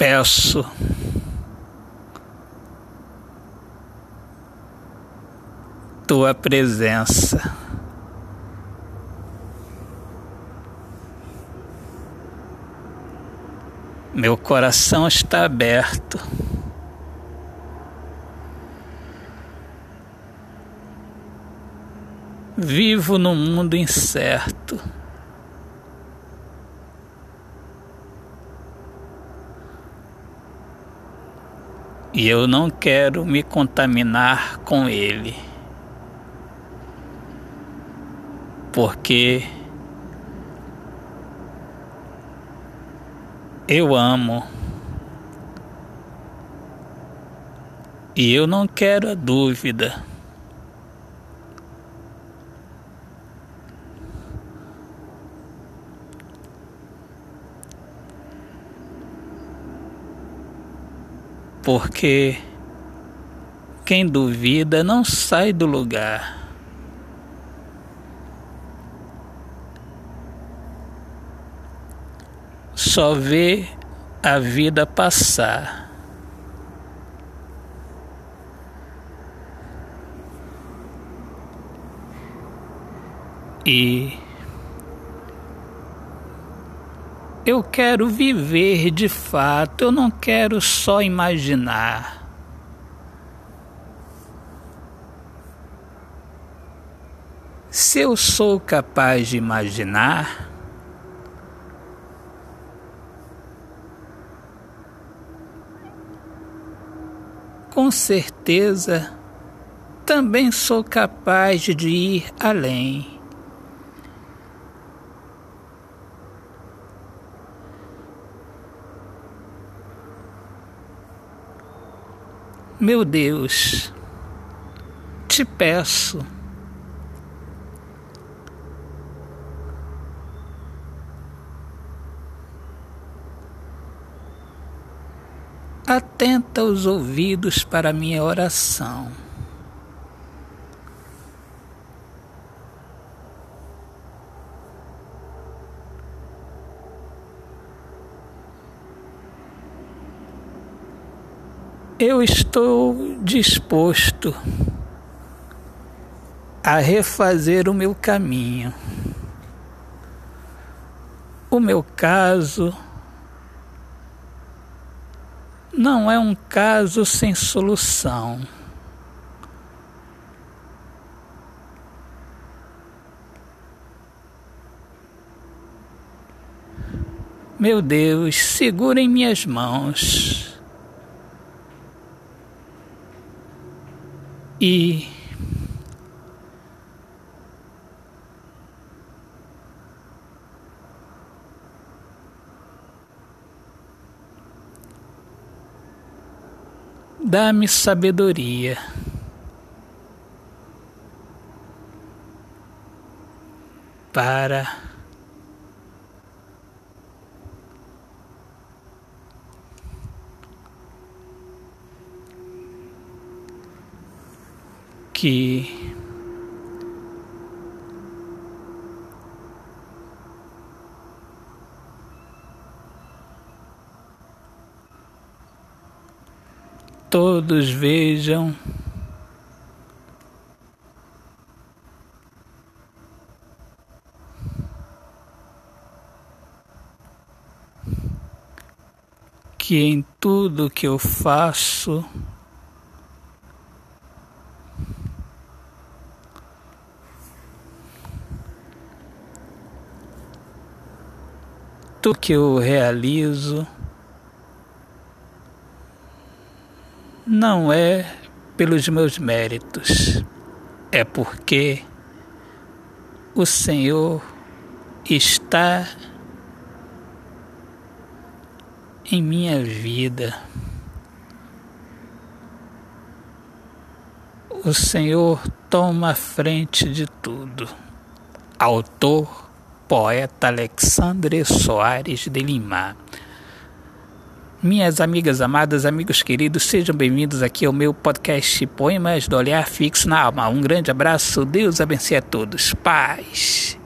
peço tua presença. Meu coração está aberto. Vivo num mundo incerto. E eu não quero me contaminar com ele. Porque eu amo. E eu não quero a dúvida. Porque quem duvida não sai do lugar. só vê a vida passar. E eu quero viver de fato, eu não quero só imaginar. Se eu sou capaz de imaginar, com certeza também sou capaz de ir além. Meu Deus, te peço. atenta os ouvidos para minha oração. Eu estou disposto a refazer o meu caminho. O meu caso não é um caso sem solução. Meu Deus, segura em minhas mãos e Dá-me sabedoria. Para que todos vejam que em tudo que eu faço tudo que eu realizo não é pelos meus méritos, é porque o Senhor está em minha vida. O Senhor toma a frente de tudo. Autor, poeta Alexandre Soares de Lima. Minhas amigas amadas, amigos queridos, sejam bem-vindos aqui ao meu podcast Poemas do Olhar Fixo na Alma. Um grande abraço, Deus abençoe a todos. Paz.